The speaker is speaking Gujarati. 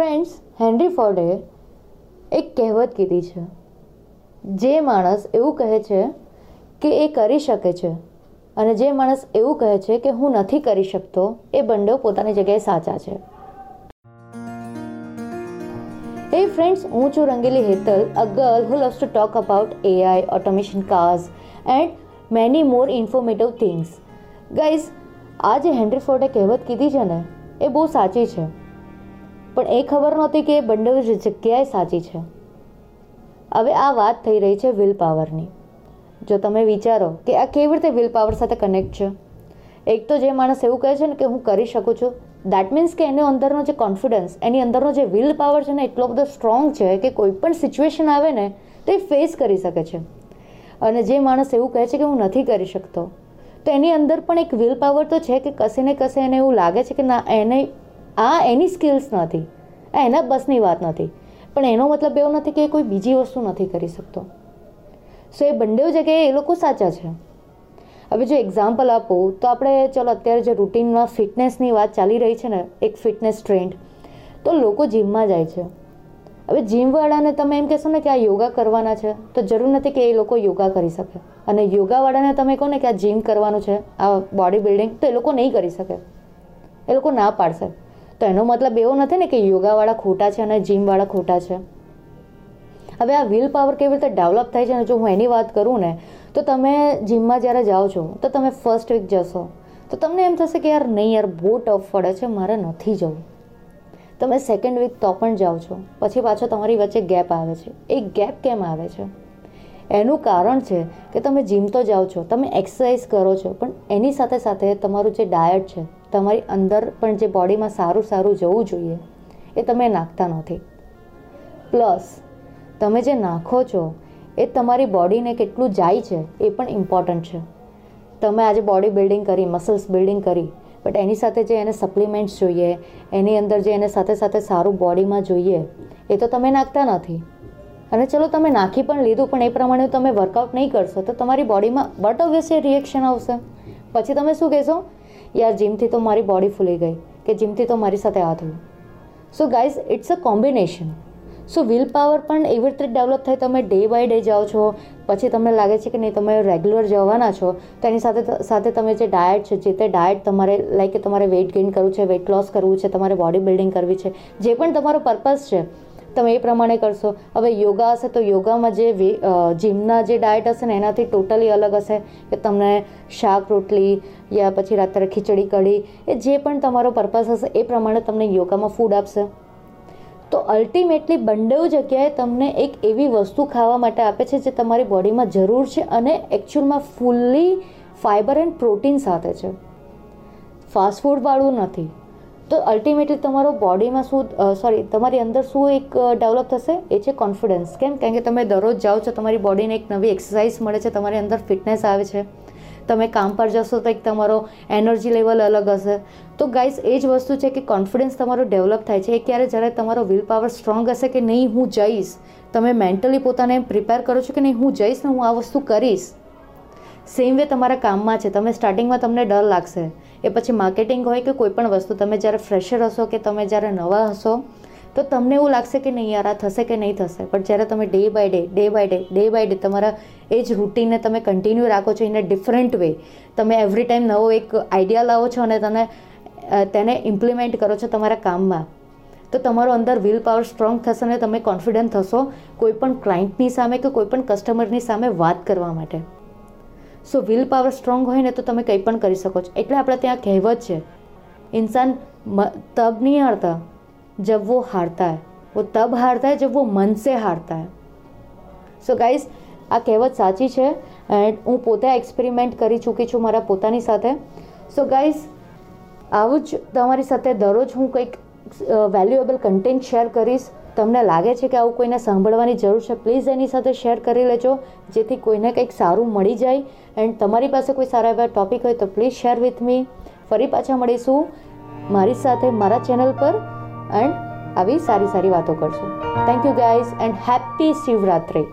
ફ્રેન્ડ્સ, હેનરી ફોર્ડે એક કહેવત કીધી છે. જે માણસ એવું કહે છે કે એ કરી શકે છે અને જે માણસ એવું કહે છે કે હું નથી કરી શકતો, એ બંડો પોતાની જગ્યાએ સાચા છે. એ ફ્રેન્ડ્સ હું છું Rangili Hetal, a girl who loves to talk about AI automation cars and many more informative things. Guys, આ જે હેનરી ફોર્ડે કહેવત કીધી છે ને, એ બહુ સાચી છે. પણ એ ખબર નહોતી કે એ બંને જગ્યાએ સાચી છે. હવે આ વાત થઈ રહી છે વિલ પાવરની. જો તમે વિચારો કે આ કેવી રીતે વિલ પાવર સાથે કનેક્ટ છે? એક તો જે માણસ એવું કહે છે ને કે હું કરી શકું છું દેટ મીન્સ કે એનો અંદરનો જે કોન્ફિડન્સ એની અંદરનો જે વિલ પાવર છે ને, એટલો બધો સ્ટ્રોંગ છે કે કોઈ પણ સિચ્યુએશન આવે ને, તો એ ફેસ કરી શકે છે. અને જે માણસ એવું કહે છે કે હું નથી કરી શકતો, તો એની અંદર પણ એક વિલ પાવર તો છે કે કસે ને કશે એને એવું લાગે છે કે ના, એને આ એની સ્કિલ્સ નથી, આ એના બસની વાત નથી, પણ એનો મતલબ એવો નથી કે એ કોઈ બીજી વસ્તુ નથી કરી શકતો. સો એ બંને જગ્યાએ એ લોકો સાચા છે. હવે જો એક્ઝામ્પલ આપું, તો આપણે ચલો અત્યારે જે રૂટીનમાં ફિટનેસની વાત ચાલી રહી છે ને, એક ફિટનેસ ટ્રેન્ડ તો લોકો જીમમાં જાય છે. હવે જીમવાળાને તમે એમ કહેશો ને કે આ યોગા કરવાના છે, તો જરૂર નથી કે એ લોકો યોગા કરી શકે. અને યોગાવાળાને તમે કહો ને કે આ જીમ કરવાનું છે, આ બોડી બિલ્ડિંગ તો એ લોકો નહીં કરી શકે. એ લોકો ના પાડશે. તો એનો મતલબ એવો નથી ને કે યોગાવાળા ખોટા છે અને જીમવાળા ખોટા છે. હવે આ વિલ પાવર કેવી રીતે ડેવલપ થાય છે અને જો હું એની વાત કરું ને, તો તમે જીમમાં જ્યારે જાઓ છો, તો તમે ફર્સ્ટ વીક જશો, તો તમને એમ થશે કે યાર નહીં યાર બહુ ટફ પડે છે, મારે નથી જવું. તમે સેકન્ડ વીક તો પણ જાઓ છો, પછી પાછો તમારી વચ્ચે ગેપ આવે છે. એ ગેપ કેમ આવે છે? એનું કારણ છે કે તમે જીમ તો જાઓ છો, તમે એક્સરસાઇઝ કરો છો, પણ એની સાથે સાથે તમારું જે ડાયટ છે, તમારી અંદર પણ જે બોડીમાં સારું સારું જવું જોઈએ, એ તમે નાખતા નથી. પ્લસ તમે જે નાખો છો, એ તમારી બોડીને કેટલું જાય છે, એ પણ ઇમ્પોર્ટન્ટ છે. તમે આજે બોડી બિલ્ડિંગ કરી મસલ્સ બિલ્ડિંગ કરી બટ એની સાથે જે એને સપ્લિમેન્ટ્સ જોઈએ, એની અંદર જે એને સાથે સાથે સારું બોડીમાં જોઈએ, એ તો તમે નાખતા નથી. અને ચલો તમે નાખી પણ લીધું, પણ એ પ્રમાણે તમે વર્કઆઉટ નહીં કરશો, તો તમારી બોડીમાં બટ ઓબ્વિયસલી રિએક્શન આવશે. પછી તમે શું કહેશો? યાર જીમથી તો મારી બોડી ફૂલી ગઈ, કે જીમથી તો મારી સાથે આ થયું. So guys it's a combination so will power પણ એવી રીતે ડેવલપ થાય, તમે ડે બાય ડે જાઓ છો, પછી તમને લાગે છે કે નહીં, તમે રેગ્યુલર જવાના છો, તો એની સાથે સાથે તમે જે ડાયટ છે, જે તે ડાયટ તમારે લાઈક તમારે વેઇટ ગેઇન કરવું છે વેઇટ લોસ કરવું છે, તમારે બોડી બિલ્ડિંગ કરવી છે, જે પણ તમારો પર્પઝ છે તમે એ પ્રમાણે કરશો. હવે યોગા હશે તો યોગામાં જે જીમના જે ડાયટ હશે ને એનાથી ટોટલી અલગ હશે. કે તમને શાક, રોટલી યા પછી રાત્રે ખીચડી, કઢી એ જે પણ તમારો પર્પસ હશે એ પ્રમાણે તમને યોગામાં ફૂડ આપશે. તો અલ્ટિમેટલી બંને જગ્યાએ તમને એક એવી વસ્તુ ખાવા માટે આપે છે જે તમારી બોડીમાં જરૂર છે અને એકચ્યુઅલમાં ફૂલ્લી ફાઇબર એન્ડ પ્રોટીન સાથે છે. ફાસ્ટ ફૂડવાળું નથી. તો અલ્ટિમેટલી તમારો બોડીમાં શું સોરી તમારી અંદર શું એક ડેવલપ થશે? એ છે કોન્ફિડન્સ કેમ? કારણ કે તમે દરરોજ જાઓ છો, તમારી બોડીને એક નવી એક્સરસાઇઝ મળે છે, તમારી અંદર ફિટનેસ આવે છે. તમે કામ પર જશો તો એક તમારો એનર્જી લેવલ અલગ હશે. તો ગાઈસ એ જ વસ્તુ છે કે કોન્ફિડન્સ તમારો ડેવલપ થાય છે. એ ક્યારે જ્યારે તમારો વિલ પાવર સ્ટ્રોંગ હશે કે નહીં, હું જઈશ. તમે મેન્ટલી પોતાને પ્રિપેર કરો છો કે નહીં, હું જઈશ ને હું આ વસ્તુ કરીશ. સેમ વે તમારા કામમાં છે. તમે સ્ટાર્ટિંગમાં તમને ડર લાગશે. એ પછી માર્કેટિંગ હોય કે કોઈ પણ વસ્તુ, તમે જ્યારે ફ્રેશર હશો કે તમે જ્યારે નવા હશો, તો તમને એવું લાગશે કે નહીં યાર, આ થશે કે નહીં થશે. પણ જ્યારે તમે day by day day by day day by day તમારા એ જ રૂટીનને તમે કન્ટિન્યુ રાખો છો ઇન ડિફરન્ટ વે તમે એવરી ટાઈમ નવો એક આઈડિયા લાવો છો અને તમે તેને ઇમ્પ્લિમેન્ટ કરો છો તમારા કામમાં. તો તમારો અંદર વિલ પાવર સ્ટ્રોંગ થશે અને તમે કોન્ફિડન્ટ થશો કોઈ પણ ક્લાયન્ટની સામે કે કોઈ પણ કસ્ટમરની સામે વાત કરવા માટે. સો વિલ પાવર સ્ટ્રોંગ હોય ને તો તમે કંઈ પણ કરી શકો છો. એટલે આપણે ત્યાં કહેવત છે, ઇન્સાન તબ નહીં હારતા, જબ વો હારતા હૈ. વો તબ હારતા હૈ, જબ વો મન સે હારતા હૈ. સો ગાઈઝ આ કહેવત સાચી છે એન્ડ હું પોતે એક્સપેરિમેન્ટ કરી ચૂકી છું મારા પોતાની સાથે. સો ગાઈઝ આવું જ તમારી સાથે દરરોજ હું કંઈક વેલ્યુએબલ કન્ટેન્ટ શેર કરીશ. તમને લાગે છે કે આવું કોઈને સાંભળવાની જરૂર છે પ્લીઝ એની સાથે શેર કરી લેજો, જેથી કોઈને કંઈક સારું મળી જાય. એન્ડ તમારી પાસે કોઈ સારા એવા ટોપિક હોય તો પ્લીઝ શેર વિથ મી ફરી પાછા મળીશું મારી સાથે, મારા ચેનલ પર. એન્ડ આવી સારી સારી વાતો કરશું. Thank you guys and happy Shivratri.